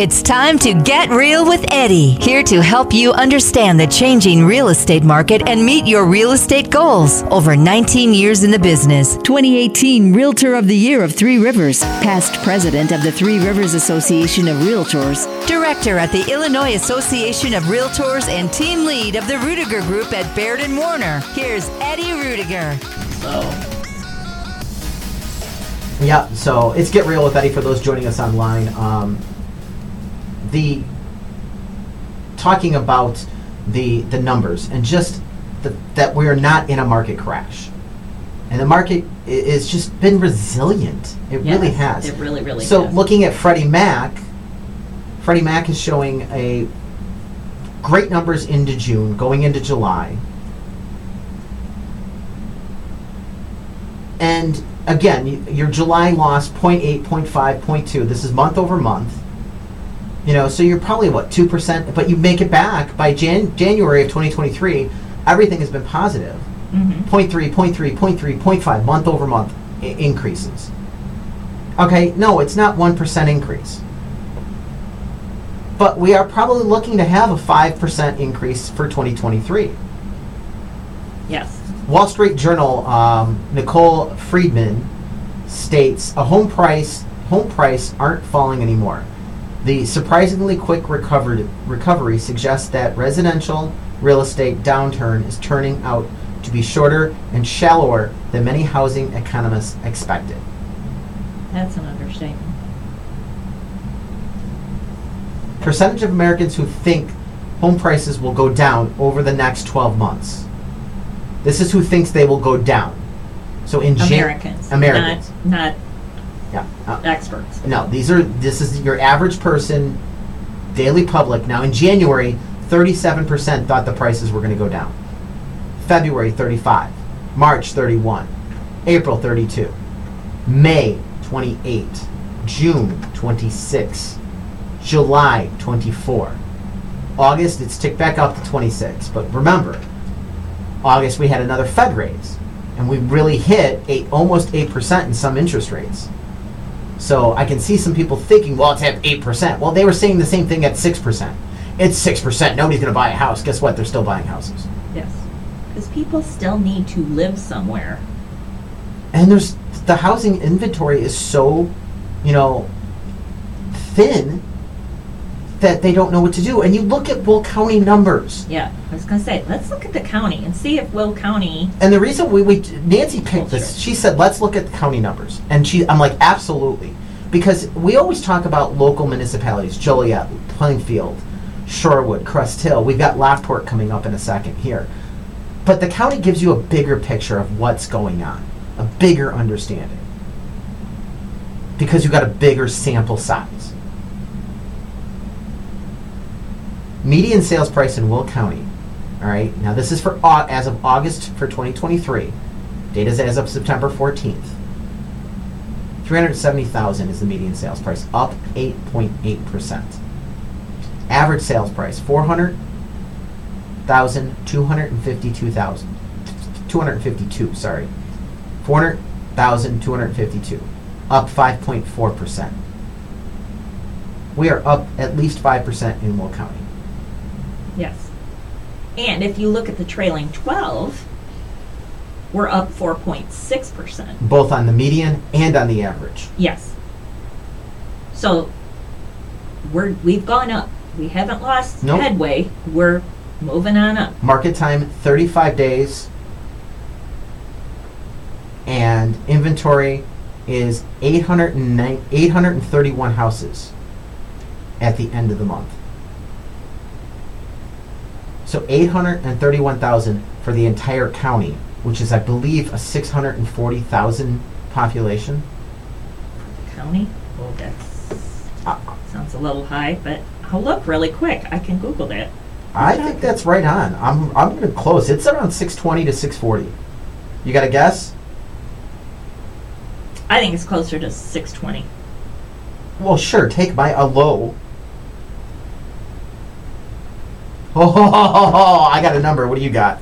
It's time to get real with Eddie, here to help you understand the changing real estate market and meet your real estate goals. Over 19 years in the business. 2018 Realtor of the Year of Three Rivers, past president of the Three Rivers Association of Realtors, Director at the Illinois Association of Realtors and team lead of the Rudiger Group at Baird and Warner. Here's Eddie Rudiger. Yeah, so it's Get Real with Eddie for those joining us online. Um, the talking about the the numbers and just the, that we're not in a market crash, and the market is just been resilient. It really has. it really, really So has. looking at Freddie Mac, Freddie Mac is showing a great numbers into June, going into July. And again, your July loss 0.8, 0.5, 0.2. This is month over month. You know, so you're probably what 2%, but you make it back by Jan- January of 2023. Everything has been positive. Mhm. 0.3, 0.3, 0.3, 0.5 month over month I- increases. Okay, no, it's not 1% increase. But we are probably looking to have a 5% increase for 2023. Yes. Wall Street Journal, um, Nicole Friedman states a home price home price aren't falling anymore. The surprisingly quick recovered, recovery suggests that residential real estate downturn is turning out to be shorter and shallower than many housing economists expected. That's an understatement. Percentage of Americans who think home prices will go down over the next 12 months. This is who thinks they will go down. So in Jan- Americans. Americans. Not, yeah. Uh, experts. No, these are this is your average person, daily public. Now in January, 37% thought the prices were going to go down. February 35, March 31, April 32, May 28, June 26, July 24. August it's ticked back up to 26, but remember, August we had another Fed raise and we really hit eight, almost 8% in some interest rates. So I can see some people thinking, well, it's at 8%. Well, they were saying the same thing at 6%. It's 6%. Nobody's going to buy a house. Guess what? They're still buying houses. Yes. Because people still need to live somewhere. And there's the housing inventory is so, you know, thin that they don't know what to do. And you look at Will County numbers. Yeah. I was going to say, let's look at the county and see if Will County. And the reason we, we Nancy picked this, she said, let's look at the county numbers. And she, I'm like, absolutely. Because we always talk about local municipalities, Joliet, Plainfield, Shorewood, Crest Hill. We've got Lockport coming up in a second here. But the county gives you a bigger picture of what's going on, a bigger understanding. Because you've got a bigger sample size. Median sales price in Will County all right. Now this is for as of August for 2023. Data is as of September 14th. 370,000 is the median sales price, up 8.8 percent. Average sales price 400,000, 252,000, 252. Sorry, 400,000, 252, up 5.4 percent. We are up at least five percent in Will County. Yes. And if you look at the trailing 12, we're up 4.6%. both on the median and on the average. Yes. So we're we've gone up. We haven't lost Nope. headway. We're moving on up. Market time 35 days, and inventory is 809 831 houses at the end of the month. So 831,000 for the entire county, which is, I believe, a 640,000 population. County. Well, that's Uh, sounds a little high, but I'll look really quick. I can Google that. I think that's right on. I'm I'm going to close. It's around 620 to 640. You got a guess? I think it's closer to 620. Well, sure. Take my a low. Oh, I got a number. What do you got?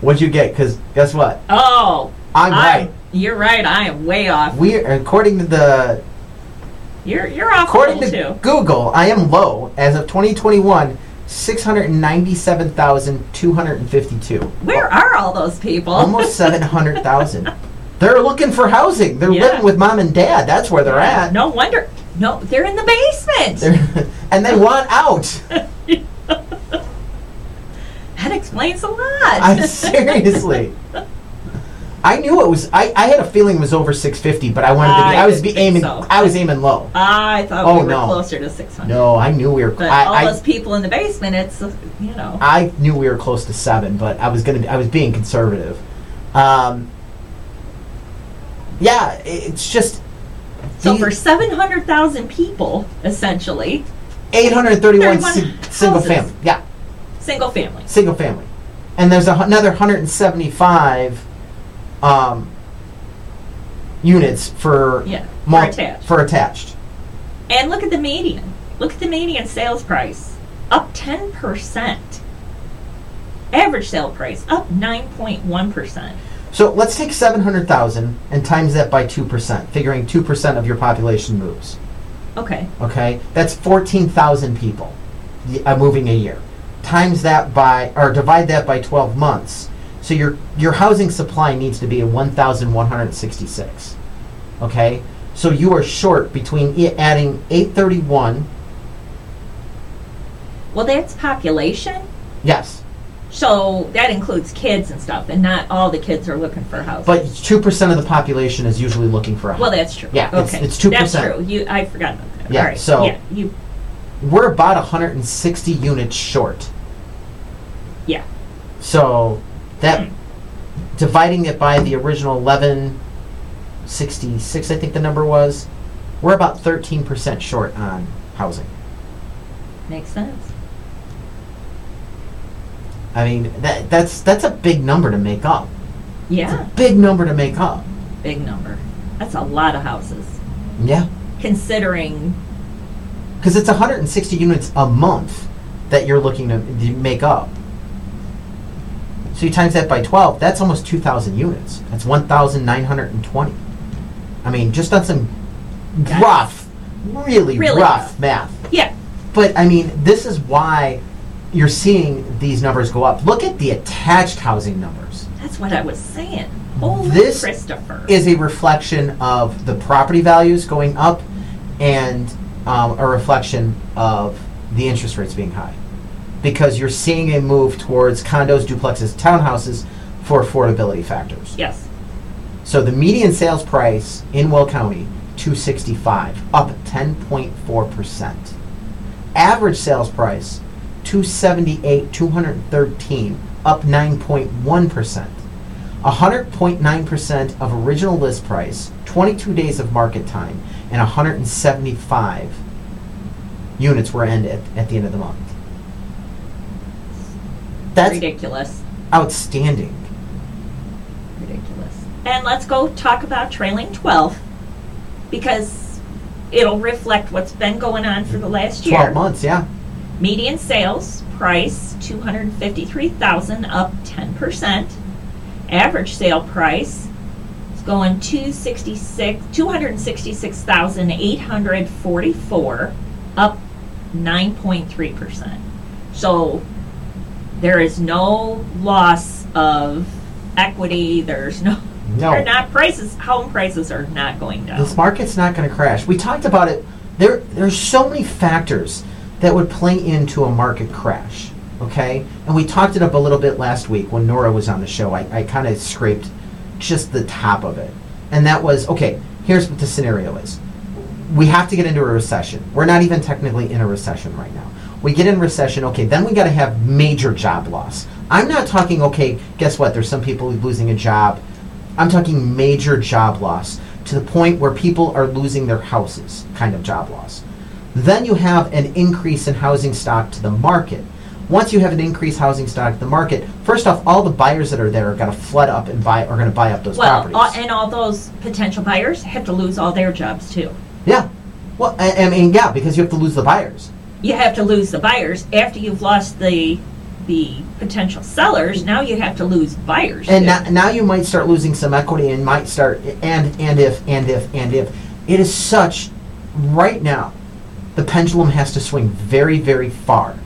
What'd you get? Because guess what? Oh, I'm right. You're right. I am way off. We, according to the You're you're off According to too. Google, I am low as of 2021, 697,252. Where are all those people? Almost 700,000. They're looking for housing. They're Yeah. living with mom and dad. That's where they're at. No wonder. No, they're in the basement. They're, and they want out. that explains a lot. I seriously. I knew it was. I, I had a feeling it was over 650, but I wanted to be. I I was be aiming. so. I was aiming low. I thought Oh, we were no. closer to 600. No, I knew we were. But I, all I, those people in the basement, it's you know. I knew we were close to seven, but I was gonna. Be, I was being conservative. Um, yeah, it's just. so the for 700,000 people, essentially, 831 31 si- single family. Yeah, single family. single family, and there's a, another 175 um, units for Yeah, for attached. for attached. And look at the median. Look at the median sales price. Up 10%. Average sale price up 9.1%. So let's take 700,000 and times that by 2%, figuring 2% of your population moves. Okay. Okay? That's 14,000 people y- uh, moving a year. Times that by, or divide that by 12 months. So your, your housing supply needs to be a 1,166. Okay? So you are short between i- adding 831, Well, that's population. yes, So that includes kids and stuff, and not all the kids are looking for houses. but 2% of the population is usually looking for a house. well, that's true. Yeah, it's- okay. it's 2%. That's true. You, I forgot about that. Yeah, All right. so- yeah, you, We're about 160 units short. yeah. So that hmm. dividing it by the original 1166, I think the number was, we're about 13% short on housing. Makes sense. I mean, that that's that's a big number to make up. It's Yeah, a big number to make up. big number. That's a lot of houses, Yeah, considering. because it's 160 units a month that you're looking to to make up. So you times that by 12, that's almost 2,000 units. That's 1,920. I mean, just on some That's- rough, really, Really rough rough. math. Yeah, But I mean, this is why you're seeing these numbers go up. Look at the attached housing numbers. that's what I was saying. Holy This Christopher. Is a reflection of the property values going up and um, a reflection of the interest rates being high. Because you're seeing a move towards condos, duplexes, townhouses for affordability factors. yes. So the median sales price in Will County, 265, up 10.4%. Average sales price, 278, 213, up 9.1%. 100.9% of original list price, 22 days of market time, and 175 units were ended at, the end of the month. That's ridiculous. outstanding. Ridiculous. And let's go talk about trailing 12 because it'll reflect what's been going on for the last year. 12 year. months, yeah. Median sales price 253,000 up 10%. Average sale price is going 266 266,844 up 9.3%. So there is no loss of equity, there's no No. they're not prices home prices are not going down. This market's not going to crash. We talked about it. There, there's so many factors that would play into a market crash. Okay, and we talked it up a little bit last week when Nora was on the show. I, I kind of scraped just the top of it, and that was okay. Here's what the scenario is: we have to get into a recession. We're not even technically in a recession right now. We get in recession. Okay, then we got to have major job loss. I'm not talking. Okay, guess what? There's some people losing a job. I'm talking major job loss to the point where people are losing their houses, kind of job loss. Then you have an increase in housing stock to the market. Once you have an increased housing stock to the market, first off, all the buyers that are there are going to flood up and buy, are going to buy up those well, properties. all, and all those potential buyers have to lose all their jobs too. yeah. Well, I, I mean, yeah, because you have to lose the buyers. You have to lose the buyers after you've lost the the potential sellers. Now you have to lose buyers. And too. now, now you might start losing some equity and might start and and if and if and if it is such right now, the pendulum has to swing very, very far.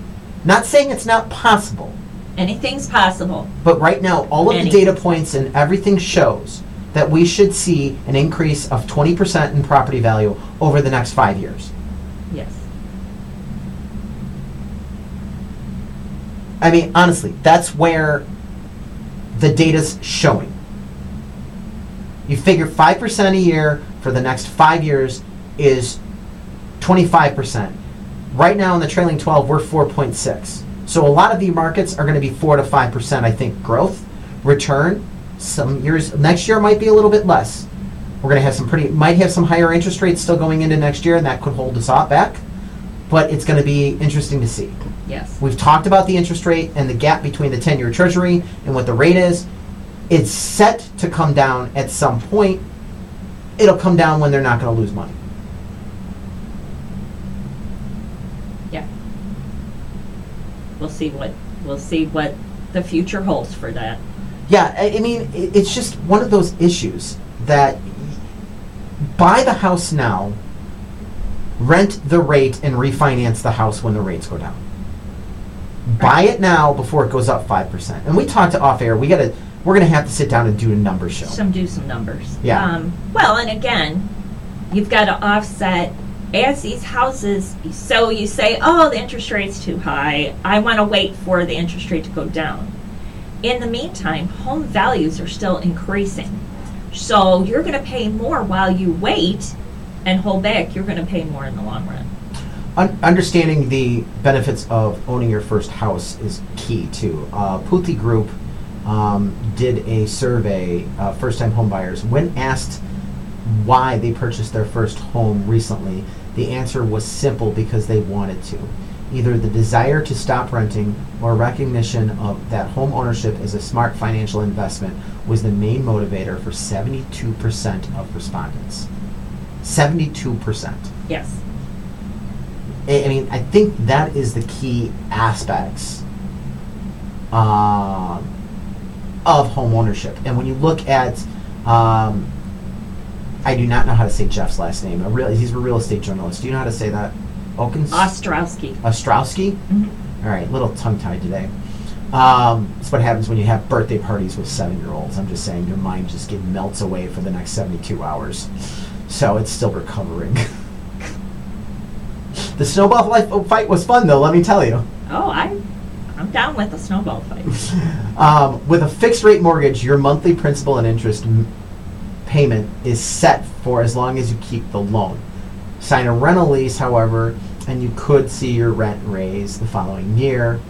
Not saying it's not possible, Anything's possible. but right now, all of the data points and everything shows that we should see an increase of 20% in property value over the next five years. Yes. I mean, honestly, that's where the data's showing. You figure 5% a year for the next five years is 25%. Right now in the trailing 12, we're 4.6. So a lot of the markets are going to be 4 to 5%, I think, growth, return. Some years, next year might be a little bit less. We're going to have some pretty, might have some higher interest rates still going into next year, and that could hold us off back. But it's going to be interesting to see. Yes. We've talked about the interest rate and the gap between the 10 year treasury and what the rate is. It's set to come down at some point. It'll come down when they're not going to lose money. Yeah. We'll see what we'll see what the future holds for that. Yeah, I, I mean, it, it's just one of those issues that buy the house now, rent the rate, and refinance the house when the rates go down. Buy it now before it goes up 5%. And we talked to off air, we got to, we're going to have to sit down and do a number show. Some do some numbers. Yeah. Um, well, and again, you've got to offset as these houses. So you say, oh, the interest rate's too high. I want to wait for the interest rate to go down. In the meantime, home values are still increasing. So you're going to pay more while you wait and hold back. You're going to pay more in the long run. Un- understanding the benefits of owning your first house is key too. Uh, Pulte Group um, did a survey, uh, first-time home buyers. When asked why they purchased their first home recently, the answer was simple because they wanted to. Either the desire to stop renting or recognition of that home ownership as a smart financial investment was the main motivator for 72% of respondents. 72%. Yes. I I mean, I think that is the key aspects uh, of home ownership. And when you look at, um, I do not know how to say Jeff's last name. A real, he's a real estate journalist. Do you know how to say that? Okins? Ostrowski. Ostrowski? Mhm. All right, little tongue tied today. Um, it's what happens when you have birthday parties with seven year olds. I'm just saying, your mind just get melts away for the next 72 hours. So it's still recovering. the snowball life fight was fun, though, let me tell you. Oh, I, I'm down with the snowball fight. Um, with a fixed rate mortgage, your monthly principal and interest m- payment is set for as long as you keep the loan. Sign a rental lease, however, and you could see your rent raise the following year,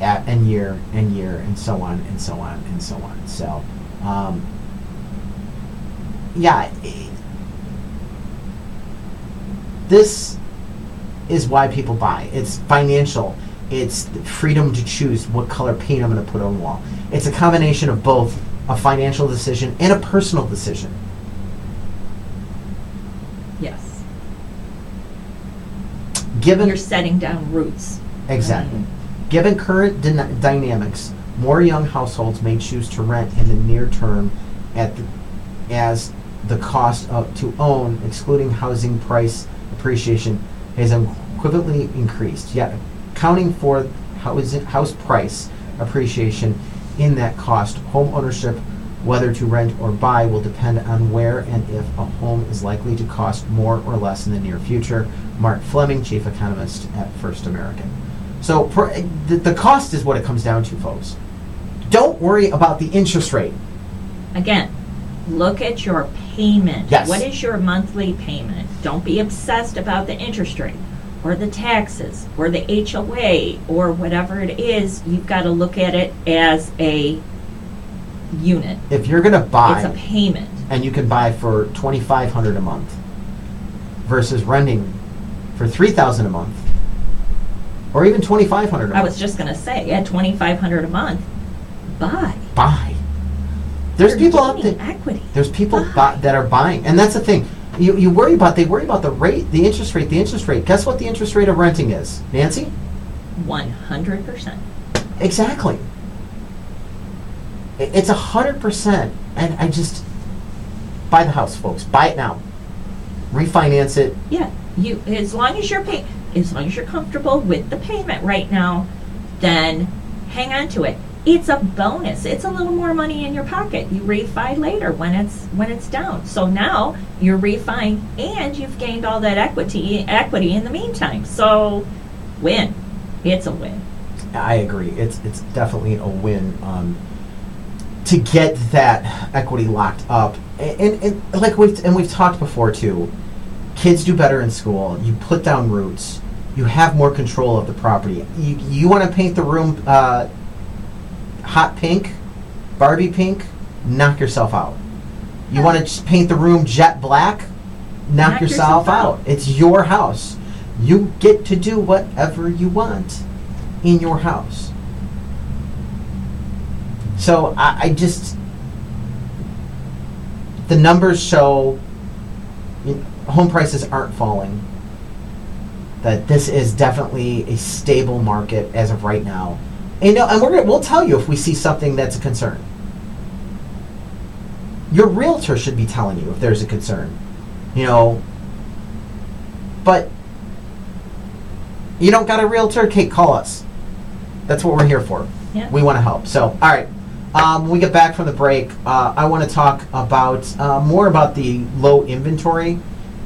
at, and year and year, and so on and so on and so on. So, um, yeah, this is why people buy. It's financial. It's freedom to choose what color paint I'm going to put on the wall. It's a combination of both a financial decision and a personal decision. Yes. Given You're setting down roots. exactly, given current dyna- dynamics, more young households may choose to rent in the near term at the, as the cost of, to own, excluding housing price appreciation, has equivalently increased. Yet, accounting for housing, house price appreciation in that cost, home ownership, whether to rent or buy, will depend on where and if a home is likely to cost more or less in the near future. Mark Fleming, chief economist at First American. So, for, the, the cost is what it comes down to, folks. Don't worry about the interest rate. Again, look at your payment. Yes. What is your monthly payment? Don't be obsessed about the interest rate or the taxes or the HOA or whatever it is. You've got to look at it as a unit. If you're going to buy, It's a payment. and you can buy for 2500 a month versus renting for 3000 a month or even 2500 a month I was just going to say, at 2500 a month, buy. buy there's You're people out gaining there equity. there's people Buy. bu- that are buying and that's the thing you, you worry about they worry about the rate the interest rate the interest rate guess what the interest rate of renting is nancy 100%. exactly it's a hundred percent and i just buy the house folks buy it now refinance it Yeah. You as long as you're paying, as long as you're comfortable with the payment right now, then hang on to it. It's a bonus. It's a little more money in your pocket. You refi later when it's when it's down. So now you're refining and you've gained all that equity equity in the meantime. So win. It's a win. I agree. It's it's definitely a win um, to get that equity locked up, and, and, and like we've and we've talked before too. Kids do better in school. You put down roots. You have more control of the property. You you want to paint the room uh, hot pink, Barbie pink, knock yourself out. You want to paint the room jet black, knock, Knock yourself, yourself out. out. It's your house. You get to do whatever you want in your house. So I, I just the numbers show you know, home prices aren't falling. That this is definitely a stable market as of right now. And, you know, and we're gonna, we'll tell you if we see something that's a concern. Your realtor should be telling you if there's a concern. You know, but you don't got a realtor, Kate, call us. That's what we're here for. Yeah. We want to help. So, all right. Um, when we get back from the break, uh, I want to talk about uh, more about the low inventory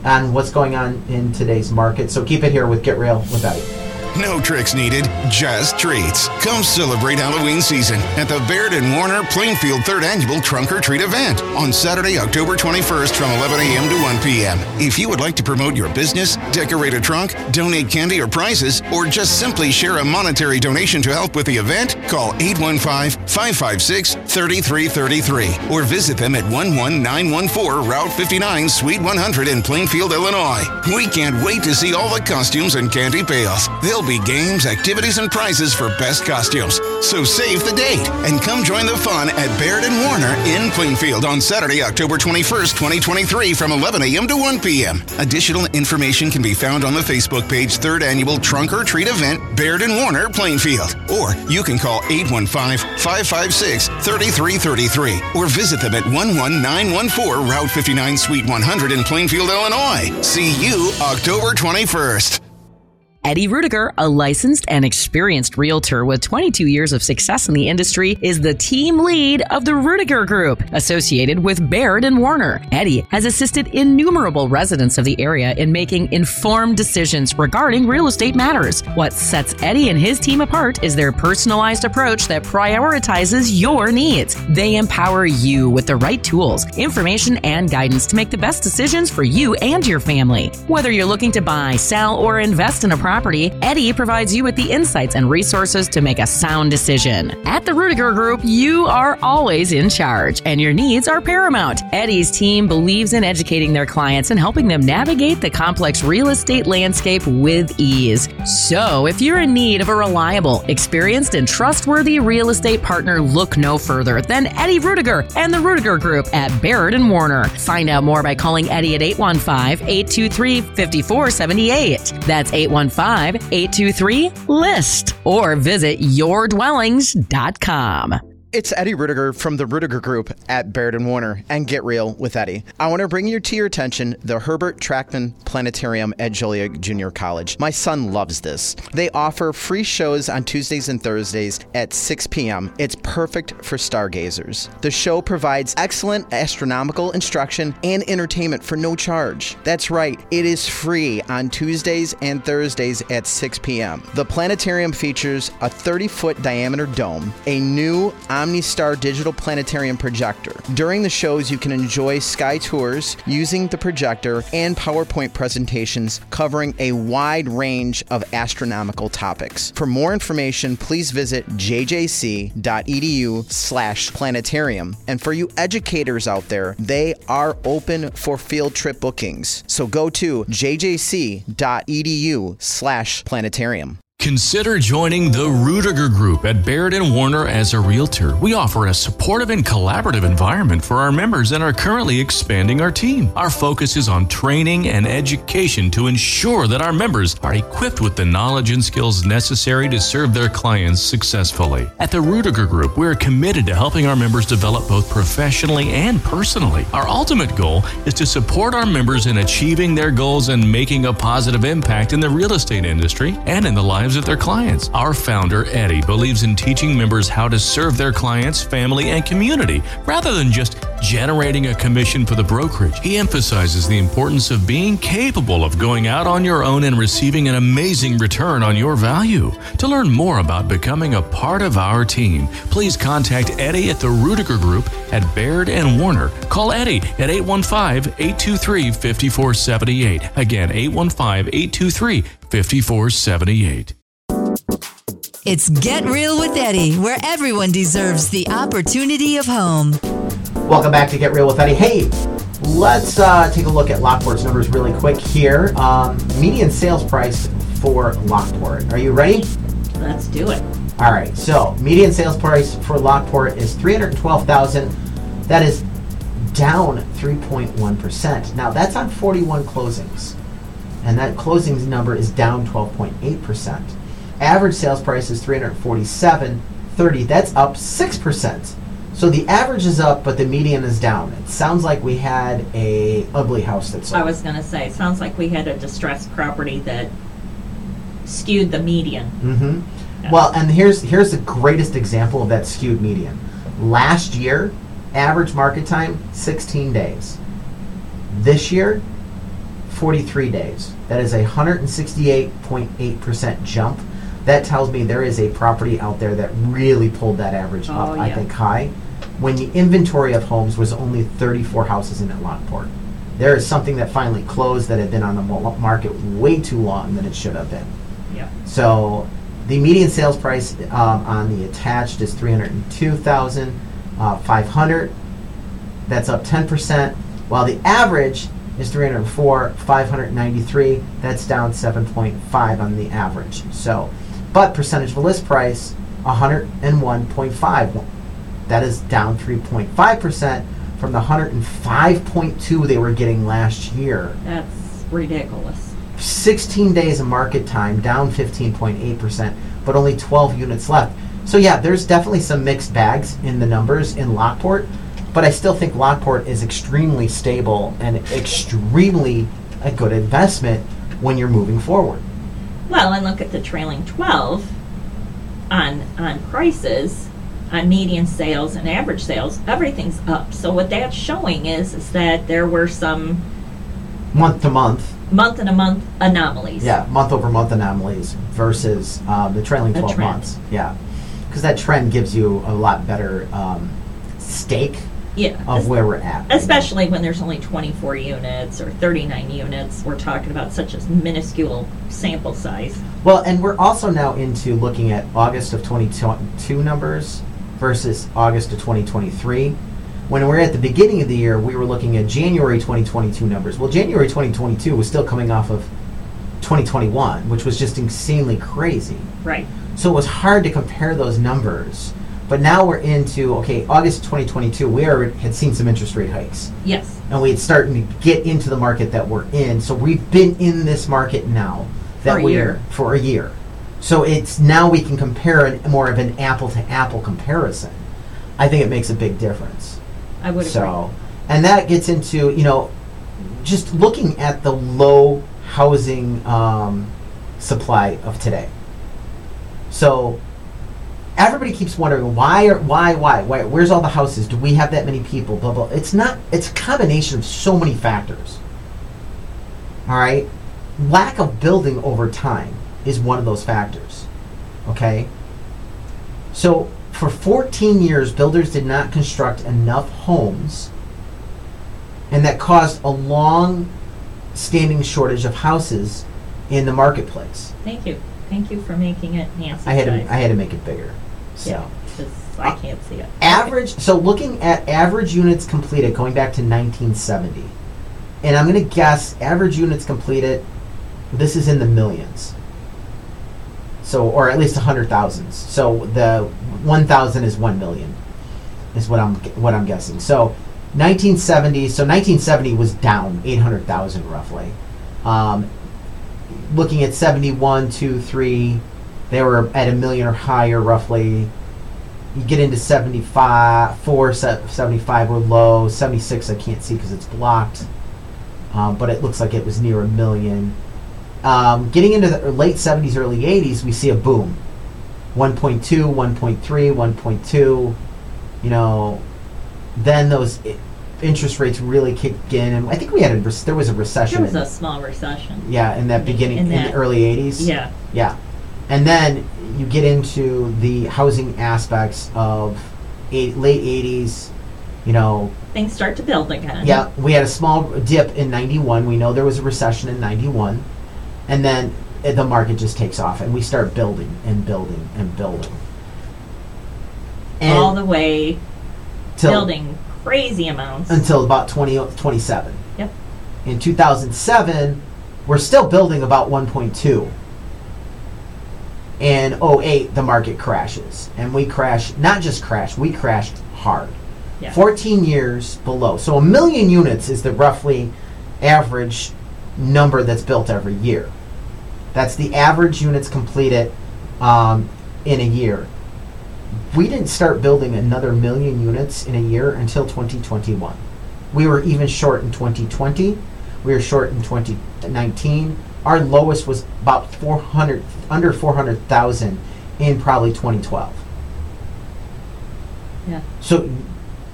and what's going on in today's market. So keep it here with Get Real with Eddie. No tricks needed, just treats. Come celebrate Halloween season at the Baird and Warner Plainfield Third Annual Trunk or Treat event on Saturday, October 21st from 11 a.m. to 1 p.m. If you would like to promote your business, decorate a trunk, donate candy or prizes, or just simply share a monetary donation to help with the event, call 815-556-3333 or visit them at 11914 Route 59, Suite 100 in Plainfield, Illinois. We can't wait to see all the costumes and candy pails. There'll be games, activities, and prizes for best costumes. So save the date and come join the fun at Baird and Warner in Plainfield on Saturday, October 21st, 2023 from 11 a.m. to 1 p.m. Additional information can be found on the Facebook page Third Annual Trunk or Treat Event, Baird and Warner, Plainfield. Or you can call 815-556-3333 or visit them at 11914 Route 59 Suite 100 in Plainfield, Illinois. See you October 21st. Eddie Rudiger, a licensed and experienced realtor with 22 years of success in the industry, is the team lead of the Rudiger Group, associated with Baird and Warner. Eddie has assisted innumerable residents of the area in making informed decisions regarding real estate matters. What sets Eddie and his team apart is their personalized approach that prioritizes your needs. They empower you with the right tools, information, and guidance to make the best decisions for you and your family. Whether you're looking to buy, sell, or invest in a property, Eddie provides you with the insights and resources to make a sound decision. At the Rudiger Group, you are always in charge, and your needs are paramount. Eddie's team believes in educating their clients and helping them navigate the complex real estate landscape with ease. So, if you're in need of a reliable, experienced, and trustworthy real estate partner, look no further than Eddie Rudiger and the Rudiger Group at Baird and Warner. Find out more by calling Eddie at 815 823 5478. That's 815 823 LIST or visit yourdwellings.com. It's Eddie Rudiger from the Rudiger Group at Baird and Warner and Get Real with Eddie. I want to bring you to your attention the Herbert Trackman Planetarium at Joliet Junior College. My son loves this. They offer free shows on Tuesdays and Thursdays at 6 p.m. It's perfect for stargazers. The show provides excellent astronomical instruction and entertainment for no charge. That's right, it is free on Tuesdays and Thursdays at 6 p.m. The planetarium features a 30 foot diameter dome, a new OmniStar digital planetarium projector. During the shows, you can enjoy sky tours using the projector and PowerPoint presentations covering a wide range of astronomical topics. For more information, please visit jjc.edu slash planetarium. And for you educators out there, they are open for field trip bookings. So go to jjc.edu slash planetarium. Consider joining the Rudiger Group at Baird and Warner as a realtor. We offer a supportive and collaborative environment for our members and are currently expanding our team. Our focus is on training and education to ensure that our members are equipped with the knowledge and skills necessary to serve their clients successfully. At the Rudiger Group, we are committed to helping our members develop both professionally and personally. Our ultimate goal is to support our members in achieving their goals and making a positive impact in the real estate industry and in the lives of their clients. Our founder, Eddie, believes in teaching members how to serve their clients, family, and community rather than just generating a commission for the brokerage. He emphasizes the importance of being capable of going out on your own and receiving an amazing return on your value. To learn more about becoming a part of our team, please contact Eddie at the Rudiger Group at Baird and Warner. Call Eddie at 815-823-5478. Again, 815-823 5478. It's Get Real with Eddie, where everyone deserves the opportunity of home. Welcome back to Get Real with Eddie. Hey, let's uh, take a look at Lockport's numbers really quick here. Um, median sales price for Lockport. Are you ready? Let's do it. All right. So median sales price for Lockport is three hundred twelve thousand. That is down three point one percent. Now that's on forty one closings, and that closings number is down twelve point eight percent. Average sales price is three hundred forty seven thirty. That's up six percent. So the average is up, but the median is down. It sounds like we had a ugly house that sold. I was going to say, it sounds like we had a distressed property that skewed the median. Mm-hmm. Well, and here's here's the greatest example of that skewed median. Last year, average market time 16 days. This year, 43 days. That is a 168.8% jump. That tells me there is a property out there that really pulled that average up, Oh, I think, high. When the inventory of homes was only 34 houses in Lockport. There is something that finally closed that had been on the market way too long than it should have been. Yeah. So the median sales price um, on the attached is three hundred and two thousand five hundred. That's up ten percent. While the average is three hundred four five hundred ninety three. That's down seven point five on the average. So, but percentage of list price one hundred and one point five. That is down three point five percent from the hundred and five point two they were getting last year. That's ridiculous. 16 days of market time, down 15.8%, but only 12 units left. So yeah, there's definitely some mixed bags in the numbers in Lockport, but I still think Lockport is extremely stable and extremely a good investment when you're moving forward. Well, and look at the trailing 12 on on prices, on median sales and average sales. Everything's up. So what that's showing is is that there were some Month to month, month and a month anomalies. yeah, month over month anomalies versus um, the trailing 12 months. Yeah, because that trend gives you a lot better um, stake Yeah. of where we're at. Especially when there's only 24 units or 39 units. We're talking about such a minuscule sample size. Well, and we're also now into looking at August of 2022 numbers versus August of 2023. When we're at the beginning of the year, we were looking at January 2022 numbers. Well, January 2022 was still coming off of 2021, which was just insanely crazy. Right. So it was hard to compare those numbers. But now we're into, okay, August 2022, we already had seen some interest rate hikes Yes. and we had starting to get into the market that we're in. So we've been in this market now that For a we're year. for a year. So it's now we can compare an, more of an apple to apple comparison. I think it makes a big difference. I would So, and that gets into you know, just looking at the low housing um, supply of today. So everybody keeps wondering why are why why why where's all the houses? Do we have that many people? Blah blah. It's not. It's a combination of so many factors. All right, lack of building over time is one of those factors. Okay. So for 14 years, builders did not construct enough homes, and that caused a long standing shortage of houses in the marketplace. Thank you. Thank you for making it Nancy I had to. I had to make it bigger. So yeah, 'cause I can't see it. average so looking at average units completed going back to 1970 and i'm going to guess average units completed this is in the millions So, or at least a hundred thousands. So the one thousand is one million, is what I'm what I'm guessing. So, 1970. So 1970 was down 800,000 roughly. Um, looking at 71, 2, 3, they were at a million or higher roughly. You get into 75, 4, 75 were low. 76 I can't see because it's blocked. Um, but it looks like it was near a million. Um, getting into the late 70s, early 80s, we see a boom. 1.2, 1.3, 1.2. You know, then those interest rates really kicked in, and I think we had a there was a recession. There was a small recession. yeah, in that beginning, in in, that- the early 80s. Yeah. Yeah. And then you get into the housing aspects of eight, late 80s, you know, Things start to build again. yeah, we had a small dip in 91. We know there was a recession in 91. And then the market just takes off and we start building and building and building. And All the way building crazy amounts. until about 20, 27. Yep. In 2007, we're still building about 1.2. In 08, the market crashes. And we crash, not just crash, we crashed hard. Yeah. 14 years below. So a million units is the roughly average number that's built every year. That's the average units completed um, in a year. We didn't start building another million units in a year until 2021. We were even short in 2020. We were short in 2019. Our lowest was about 400, under 400,000 in probably 2012. Yeah. So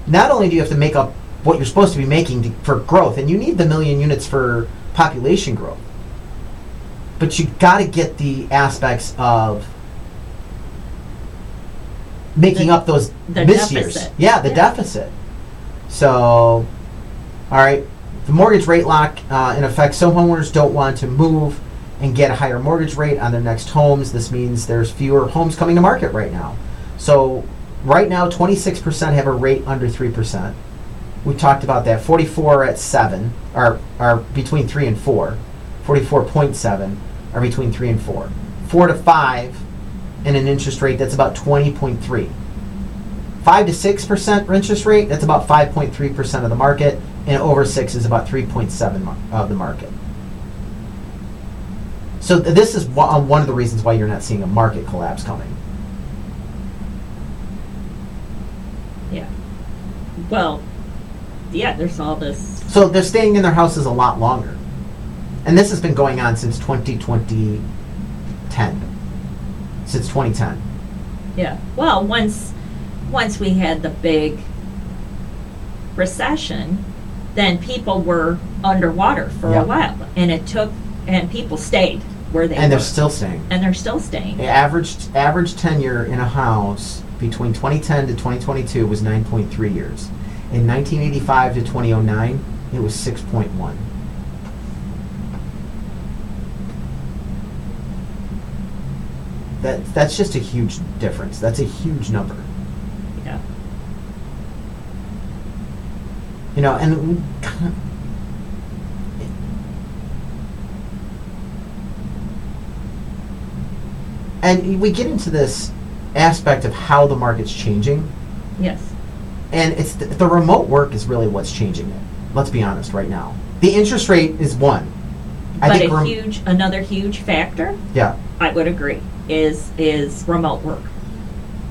not only do you have to make up what you're supposed to be making to, for growth, and you need the million units for population growth, but you got to get the aspects of making The- up those the misyears. deficit. Yeah, the Yeah. deficit. So, all right, the mortgage rate lock uh, in effect. Some homeowners don't want to move and get a higher mortgage rate on their next homes. This means there's fewer homes coming to market right now. So, right now, 26% have a rate under 3%. We talked about that. 44 at 7 are, are between 3 and 4. 44.7 are between 3 and 4. 4 to 5 and an interest rate that's about 20.3. 5 to 6% interest rate, that's about 5.3% of the market, and over 6 is about 3.7 mar- of the market. So th- this is one, one of the reasons why you're not seeing a market collapse coming. Yeah. Well, yeah, there's all this. So they're staying in their houses a lot longer. And this has been going on since 2020 10. Since 2010. Yeah. Well, once once we had the big recession, then people were underwater for Yeah. a while, and it took and people stayed where they And were, they're still staying. and they're still staying. The average average tenure in a house between 2010 to 2022 was 9.3 years. In 1985 to 2009, it was 6.1. That that's just a huge difference. That's a huge number. Yeah. You know, and we kind and we get into this aspect of how the market's changing, Yes. and it's the, the remote work is really what's changing it. Let's be honest, right now, the interest rate is one. but a rem- huge another huge factor, yeah, I would agree, is is remote work.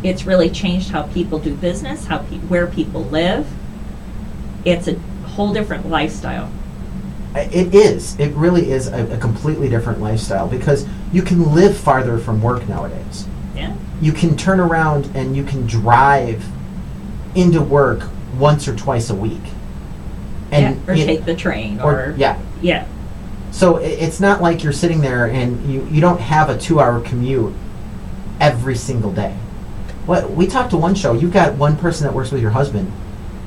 It's really changed how people do business, how pe- where people live. It's a whole different lifestyle. It is. It really is a, a completely different lifestyle because you can live farther from work nowadays. Yeah. You can turn around and you can drive into work once or twice a week. yeah. Or take the train or or, yeah. yeah. So i- it's not like you're sitting there and you, you don't have a two hour commute every single day. What we talked to one show, you've got one person that works with your husband.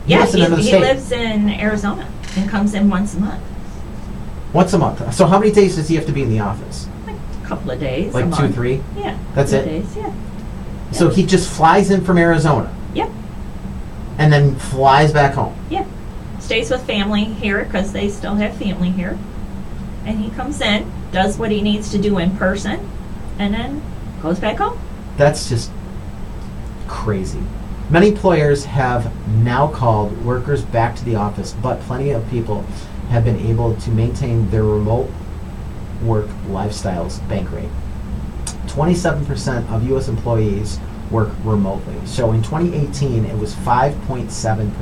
He Yeah, he, another he lives in Arizona and comes in once a month. once a month. So how many days does he have to be in the office? Like a couple of days. Like two, three? Yeah. That's it? Days, yeah. So he just flies in from Arizona Yep. and then flies back home. Yeah. Stays with family here because they still have family here. And he comes in, does what he needs to do in person, and then goes back home. That's just crazy. Many employers have now called workers back to the office, but plenty of people have been able to maintain their remote work lifestyles Bankrate. 27% of U.S. employees work remotely. So in 2018, it was 5.7%.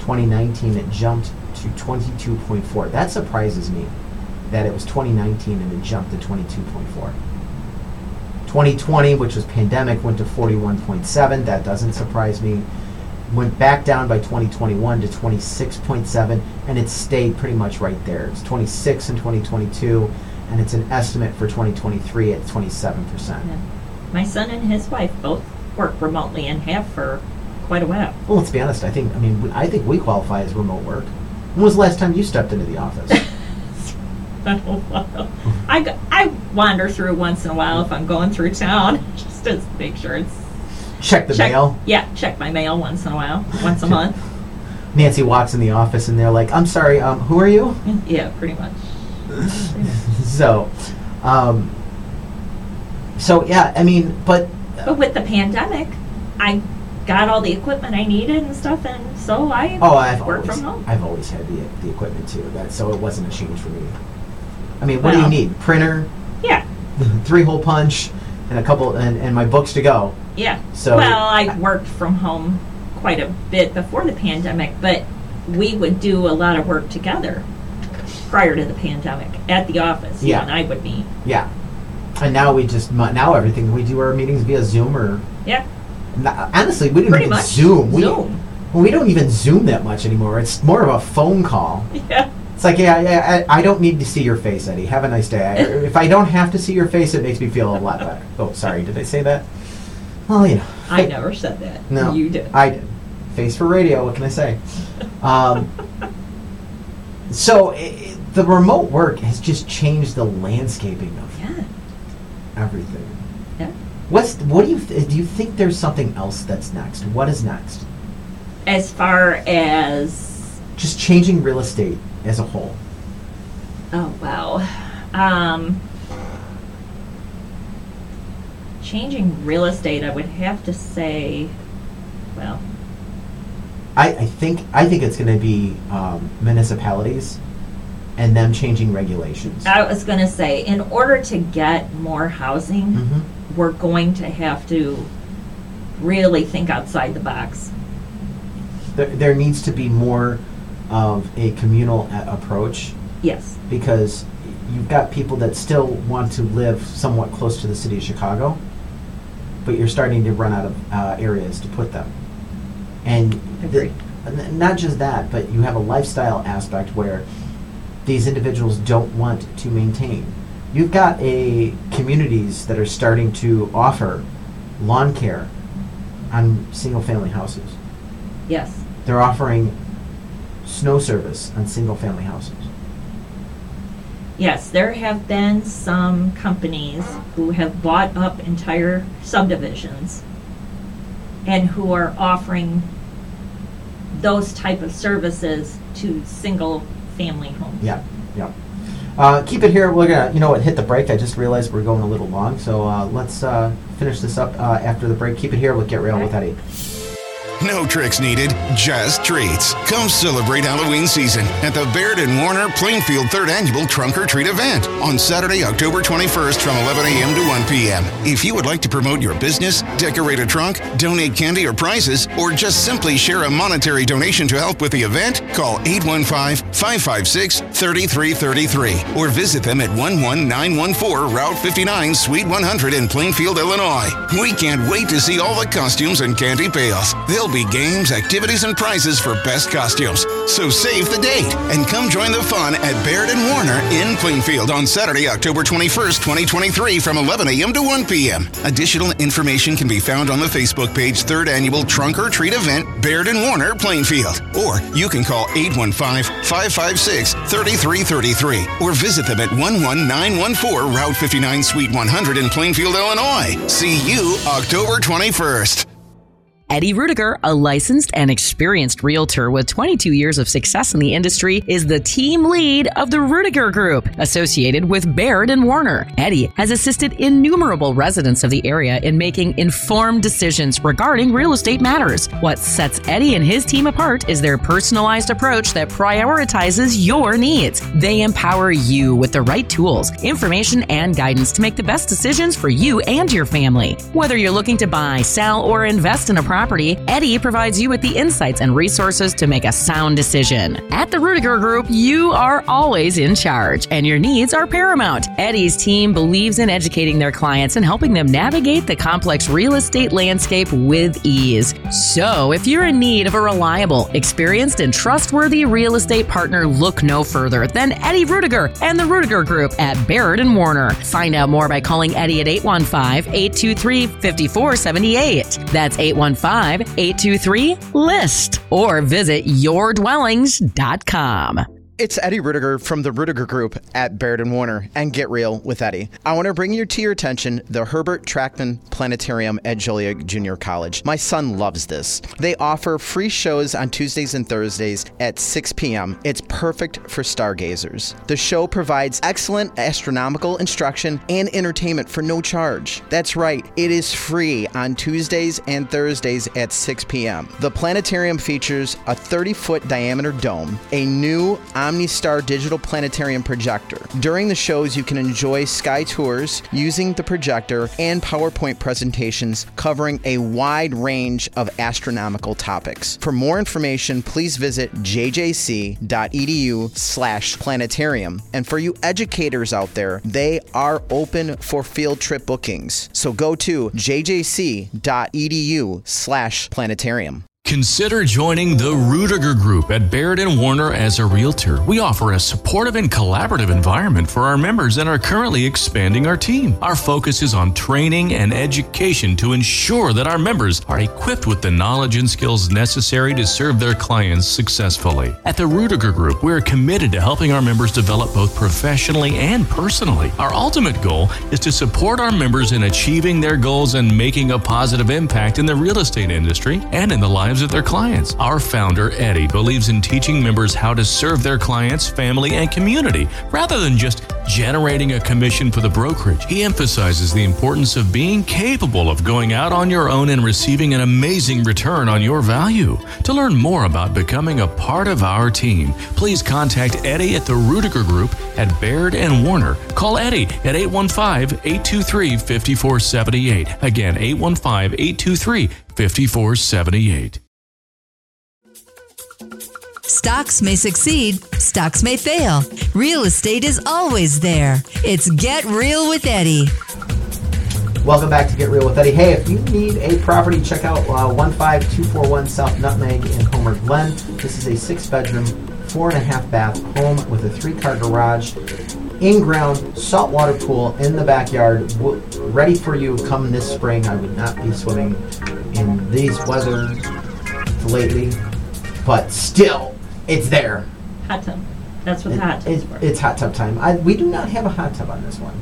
2019, it jumped to 22.4. That surprises me that it was 2019 and it jumped to 22.4. 2020, which was pandemic, went to 41.7. That doesn't surprise me. Went back down by 2021 to 26.7, and it stayed pretty much right there. It's 26 in 2022, and it's an estimate for 2023 at 27%. Yeah. My son and his wife both work remotely and have for quite a while. Well, let's be honest. I think, I mean, I think we qualify as remote work. When was the last time you stepped into the office? I, go- I wander through once in a while if I'm going through town, just to make sure it's Check the check, mail. Yeah, check my mail once in a while, once a month. Nancy walks in the office, and they're like, "I'm sorry, um, who are you?" Yeah, pretty much. so, um, so yeah, I mean, but But with the pandemic, I got all the equipment I needed and stuff, and so I oh, I've work always, from home. I've always had the the equipment too. That so it wasn't a change for me. I mean, what do you need? Printer, Yeah, three hole punch, and a couple, and, and my books to go. yeah. So- well, I worked from home quite a bit before the pandemic, but we would do a lot of work together prior to the pandemic at the office. Yeah. and I would meet. Yeah, and now we just now everything we do our meetings via Zoom or Yeah, honestly we didn't pretty even. Zoom. We, Zoom. well, we don't even Zoom that much anymore. It's more of a phone call. Yeah. It's like, yeah, yeah, I, I don't need to see your face, Eddie. Have a nice day. I, if I don't have to see your face, it makes me feel a lot better. Oh, sorry, did I say that? Well, you know. I never said that. No, You did. I did. Face for radio. What can I say? Um, so i i the remote work has just changed the landscaping of yeah. everything. Yeah. What's what do you th- do? You think there's something else that's next? What is next? As far as Just changing real estate as a whole. oh wow, um, changing real estate, I would have to say, well, I, I think I think it's going to be um, municipalities and them changing regulations. I was going to say, in order to get more housing, Mhm. we're going to have to really think outside the box. There, there needs to be more of a communal a- approach Yes. because you've got people that still want to live somewhat close to the city of Chicago, but you're starting to run out of uh, areas to put them. And the, Agreed. n- not just that, but you have a lifestyle aspect where these individuals don't want to maintain. You've got a communities that are starting to offer lawn care on single-family houses. Yes. They're offering snow service on single-family houses. Yes, there have been some companies who have bought up entire subdivisions and who are offering those type of services to single family homes. Yeah, yeah. Uh, keep it here. We're gonna, you know what, hit the break. I just realized we're going a little long, so uh, let's uh, finish this up uh, after the break. Keep it here. We'll get real with Eddie. No tricks needed, just treats. Come celebrate Halloween season at the Baird and Warner Plainfield 3rd Annual Trunk or Treat event on Saturday, October 21st from 11 a.m. to 1 p.m. If you would like to promote your business, decorate a trunk, donate candy or prizes, or just simply share a monetary donation to help with the event, call 815-556-3333 or visit them at 11914 Route 59, Suite 100 in Plainfield, Illinois. We can't wait to see all the costumes and candy pails. There'll be games, activities, and prizes for best costumes. So save the date and come join the fun at Baird and Warner in Plainfield on Saturday, October 21st, 2023 from 11 a.m. to 1 p.m. Additional information can be found on the Facebook page 3rd Annual Trunk or Treat Event, Baird and Warner, Plainfield. Or you can call 815-556-3333 or visit them at 11914 Route 59 Suite 100 in Plainfield, Illinois. See you October 21st. Eddie Rudiger, a licensed and experienced realtor with 22 years of success in the industry, is the team lead of the Rudiger Group, associated with Baird and Warner. Eddie has assisted innumerable residents of the area in making informed decisions regarding real estate matters. What sets Eddie and his team apart is their personalized approach that prioritizes your needs. They empower you with the right tools, information, and guidance to make the best decisions for you and your family. Whether you're looking to buy, sell, or invest in a property, Eddie provides you with the insights and resources to make a sound decision. At the Rudiger Group, you are always in charge and your needs are paramount. Eddie's team believes in educating their clients and helping them navigate the complex real estate landscape with ease. So, if you're in need of a reliable, experienced, and trustworthy real estate partner, look no further than Eddie Rudiger and the Rudiger Group at Baird and Warner. Find out more by calling Eddie at 815 823 5478. That's 815 823 LIST or visit yourdwellings.com. It's Eddie Rudiger from the Rudiger Group at Baird and Warner and Get Real with Eddie. I want to bring you to your attention the Herbert Trackman Planetarium at Joliet Junior College. My son loves this. They offer free shows on Tuesdays and Thursdays at 6 p.m. It's perfect for stargazers. The show provides excellent astronomical instruction and entertainment for no charge. That's right, it is free on Tuesdays and Thursdays at 6 p.m. The planetarium features a 30 foot diameter dome, a new OmniStar digital planetarium projector. During the shows, you can enjoy sky tours using the projector and PowerPoint presentations covering a wide range of astronomical topics. For more information, please visit jjc.edu/planetarium. And for you educators out there, they are open for field trip bookings. So go to jjc.edu/planetarium. Consider joining the Rudiger Group at Baird and Warner as a realtor. We offer a supportive and collaborative environment for our members and are currently expanding our team. Our focus is on training and education to ensure that our members are equipped with the knowledge and skills necessary to serve their clients successfully. At the Rudiger Group, we are committed to helping our members develop both professionally and personally. Our ultimate goal is to support our members in achieving their goals and making a positive impact in the real estate industry and in the lives of their clients. Our founder, Eddie, believes in teaching members how to serve their clients, family, and community rather than just generating a commission for the brokerage. He emphasizes the importance of being capable of going out on your own and receiving an amazing return on your value. To learn more about becoming a part of our team, please contact Eddie at the Rudiger Group at Baird and Warner. Call Eddie at 815 823 5478. Again, 815 823 5478. Stocks may succeed, stocks may fail. Real estate is always there. It's Get Real with Eddie. Welcome back to Get Real with Eddie. Hey, if you need a property, check out uh, 15241 South Nutmeg in Homer Glen. This is a six bedroom, four and a half bath home with a three car garage, in ground saltwater pool in the backyard, ready for you come this spring. I would not be swimming in these weather lately, but still, it's there. Hot tub. That's what the hot tub is for. it's hot tub time. I, we do not have a hot tub on this one.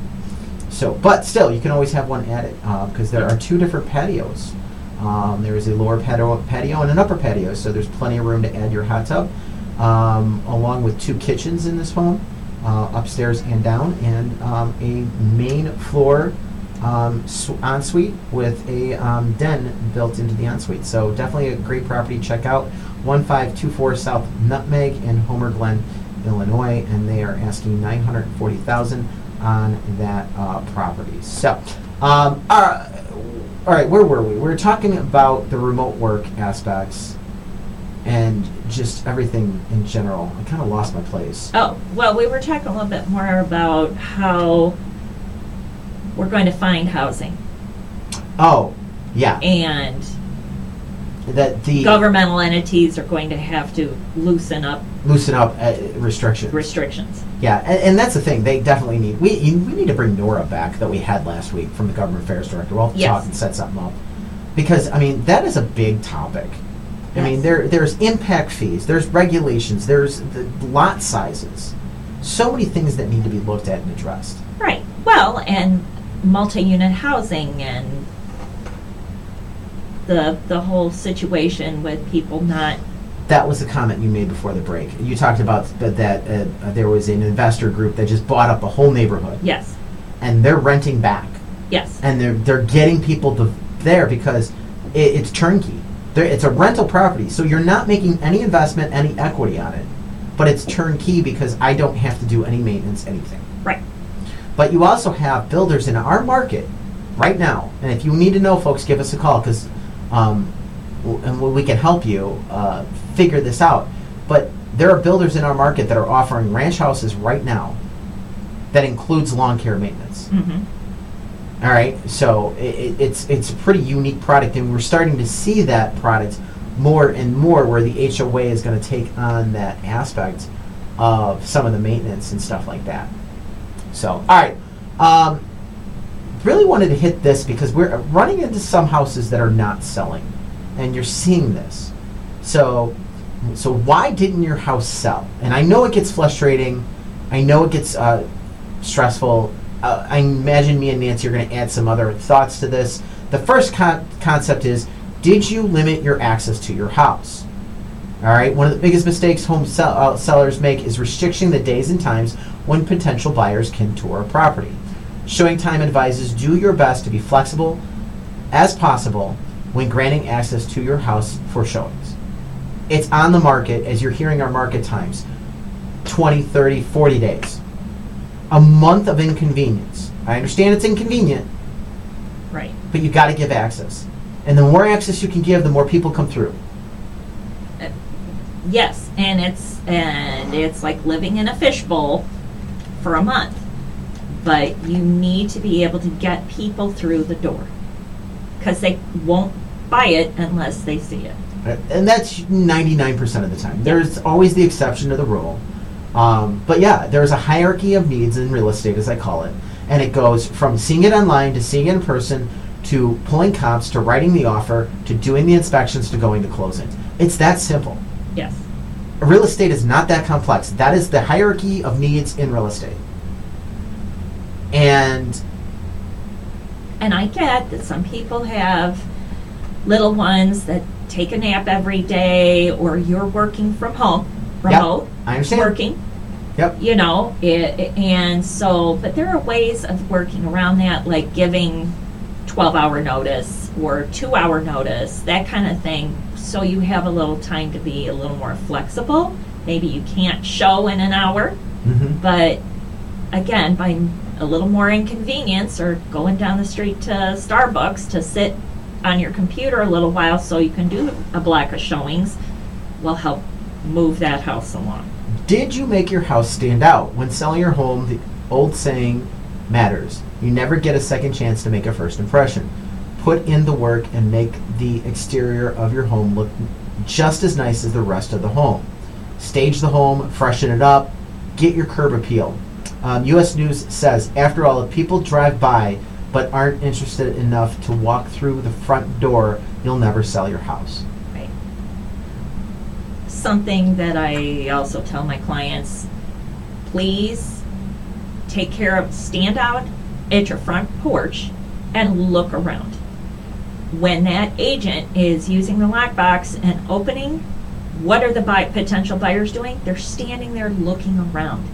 So, but still, you can always have one added because there are two different patios. Um, there is a lower patio, patio and an upper patio, so there's plenty of room to add your hot tub, um, along with two kitchens in this home, uh, upstairs and down, and um, a main floor um, sw- ensuite with a um, den built into the ensuite. So definitely a great property. Check out 1524 South Nutmeg in Homer Glen, Illinois, and they are asking 940000 on that uh, property. So, um, uh, all right, where were we? We were talking about the remote work aspects and just everything in general. I kind of lost my place. Oh, well, we were talking a little bit more about how we're going to find housing Oh, yeah, and that the governmental entities are going to have to loosen up loosen up uh, restrictions. restrictions. Yeah, and, and that's the thing. They definitely need. We you- we need to bring Nora back that we had last week from the government affairs director. We'll Yes. talk and set something up because I mean that is a big topic. I mean there there's impact fees, there's regulations, there's the lot sizes, so many things that need to be looked at and addressed. Right. Well, and multi-unit housing and the the whole situation with people not That was the comment you made before the break. You talked about that, that uh, there was an investor group that just bought up a whole neighborhood, yes. And they're renting back, yes. And they're they're getting people to there because it, it's turnkey. There, it's a rental property, so you're not making any investment, any equity on it, but it's turnkey because I don't have to do any maintenance, anything. right. But you also have builders in our market right now, and if you need to know, folks, give us a call because, um, and we can help you uh, figure this out. But there are builders in our market that are offering ranch houses right now that includes lawn care maintenance. hmm All right, so i i it's it's a pretty unique product, and we're starting to see that product more and more, where the HOA is going to take on that aspect of some of the maintenance and stuff like that. So, all right, um, really wanted to hit this because we're running into some houses that are not selling, and you're seeing this. So, so why didn't your house sell? And I know it gets frustrating. I know it gets uh, stressful. Uh, I imagine me and Nancy are going to add some other thoughts to this. The first con- concept is: Did you limit your access to your house? All right. One of the biggest mistakes home sell- uh, sellers make is restricting the days and times when potential buyers can tour a property. Showing Time advises do your best to be flexible as possible when granting access to your house for showings. It's on the market, as you're hearing our market times 20, 30, 40 days. A month of inconvenience. I understand it's inconvenient, right but you got to give access. And the more access you can give, the more people come through. Uh, yes and it's and it's like living in a fishbowl for a month but you need to be able to get people through the door because they won't buy it unless they see it And that's 99% of the time. There's always the exception to the rule. Um, but yeah, there's a hierarchy of needs in real estate, as I call it. And it goes from seeing it online to seeing it in person to pulling comps to writing the offer to doing the inspections to going to closing. It's that simple. yes Real estate is not that complex. That is the hierarchy of needs in real estate. And And I get that some people have little ones that take a nap every day, or you're working from home, remote, I understand. working, Yep. you know, it, and so, but there are ways of working around that, like giving 12 hour notice or two hour notice, that kind of thing, so you have a little time to be a little more flexible. Maybe you can't show in an hour, Mhm. but again, by a little more inconvenience or going down the street to Starbucks to sit on your computer a little while so you can do a block of showings will help move that house along. Did you make your house stand out? When selling your home, the old saying matters. You never get a second chance to make a first impression. Put in the work and make the exterior of your home look just as nice as the rest of the home. Stage the home, freshen it up, get your curb appeal. Um, U.S. News says, after all, if people drive by but aren't interested enough to walk through the front door, you'll never sell your house. Right. Something that I also tell my clients, please take care of, stand out at your front porch and look around. When that agent is using the lockbox and opening, what are the buy, potential buyers doing? They're standing there looking around.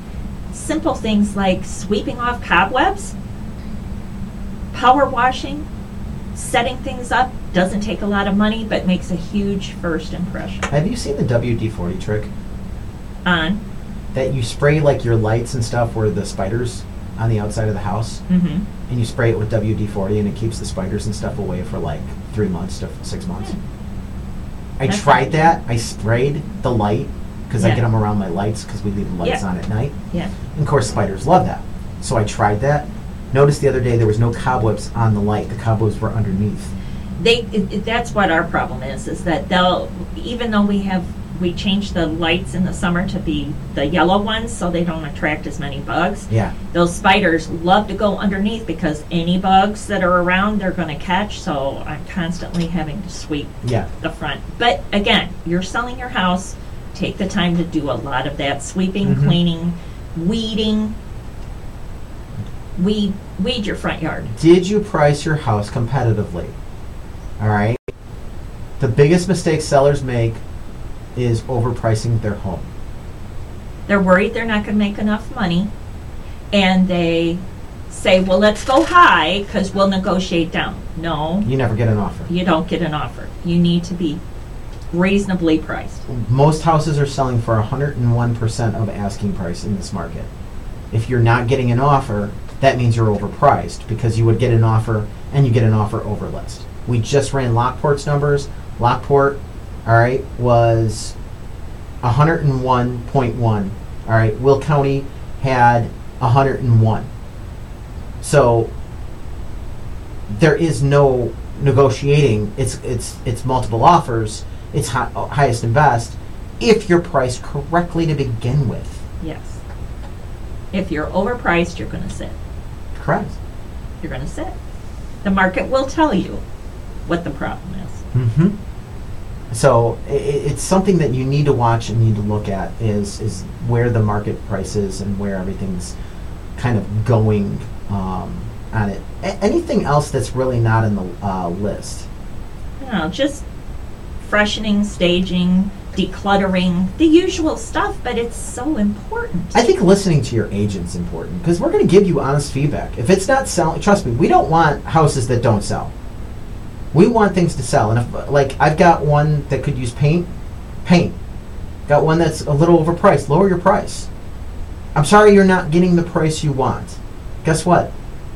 Simple things like sweeping off cobwebs, power washing, setting things up doesn't take a lot of money but makes a huge first impression Have you seen the WD-40 trick? on that you spray like your lights and stuff where the spiders on the outside of the house mm-hmm. and you spray it with WD-40 and it keeps the spiders and stuff away for like three months to six months. I That's tried that. I sprayed the light because I Yeah. get them around my lights because we leave the lights Yeah. on at night. yeah And of course, spiders love that. So I tried that. Noticed the other day there was no cobwebs on the light. The cobwebs were underneath. they it, it- that's what our problem is is that they'll even though we have we changed the lights in the summer to be the yellow ones so they don't attract as many bugs Yeah. those spiders love to go underneath because any bugs that are around they're going to catch so i'm constantly having to sweep Yeah. the front. But again, you're selling your house. Take the time to do a lot of that sweeping, Mhm. cleaning, weeding. Weed, weed your front yard. Did you price your house competitively? All right. The biggest mistake sellers make is overpricing their home. They're worried they're not going to make enough money, and they say, "Well, let's go high because we'll negotiate down." No, You never get an offer. you don't get an offer. You need to be reasonably priced. Most houses are selling for 101% of asking price in this market. If you're not getting an offer, that means you're overpriced because you would get an offer and you get an offer over list. We just ran Lockport's numbers. Lockport, all right, was 101.1. All right, Will County had 101. So there is no negotiating. It's it's it's multiple offers. It's hi- highest and best if you're priced correctly to begin with. Yes. If you're overpriced, you're going to sit. Correct. You're going to sit. The market will tell you what the problem is. Mm-hmm. So i- i it's something that you need to watch and need to look at is is where the market price is and where everything's kind of going um, on it. A- anything else that's really not in the uh, list? Know, just freshening, staging, decluttering, the usual stuff, but it's so important. I think listening to your agent's important because we're going to give you honest feedback. If it's not selling, trust me, we don't want houses that don't sell. We want things to sell. And if, like, I've got one that could use paint, paint. Got one that's a little overpriced. Lower your price. I'm sorry you're not getting the price you want. Guess what?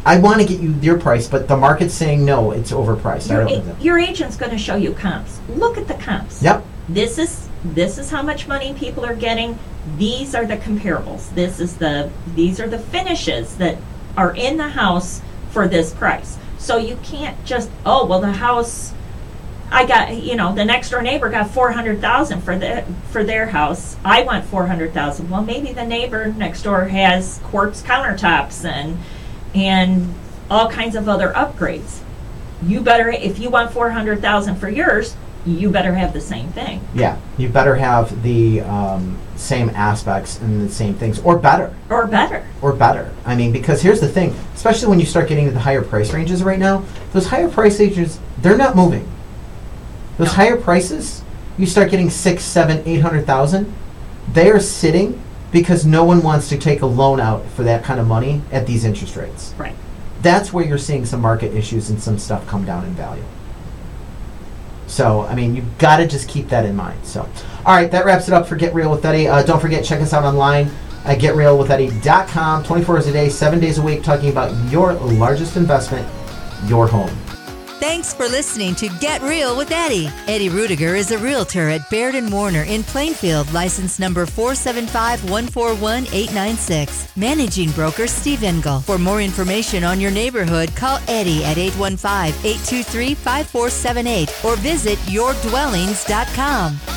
I want to get you your price, but the market's saying no, it's overpriced. Your, a- your agent's going to show you comps. Look at the comps. Yep. This is this is how much money people are getting. These are the comparables. This is the these are the finishes that are in the house for this price. So you can't just oh well the house I got you know the next door neighbor got four hundred thousand for the for their house. I want four hundred thousand. Well, maybe the neighbor next door has quartz countertops and and all kinds of other upgrades. You better if you want four hundred thousand for yours, you better have the same thing Yeah, you better have the um, same aspects and the same things, or better. or better. or better. I mean, because here's the thing, especially when you start getting to the higher price ranges right now, those higher price ranges, they're not moving. Those No. higher prices, you start getting six, seven, eight hundred thousand, they are sitting because no one wants to take a loan out for that kind of money at these interest rates. Right. That's where you're seeing some market issues and some stuff come down in value. So, I mean, you've got to just keep that in mind. So, all right, that wraps it up for Get Real with Eddie. Uh, don't forget, check us out online at getrealwitheddie.com, 24 hours a day, seven days a week, talking about your largest investment, your home. Thanks for listening to Get Real with Eddie. Eddie Rudiger is a realtor at Baird and Warner in Plainfield, license number 475141896. Managing broker Steve Engel. For more information on your neighborhood, call Eddie at 815-823-5478 or visit yourdwellings.com.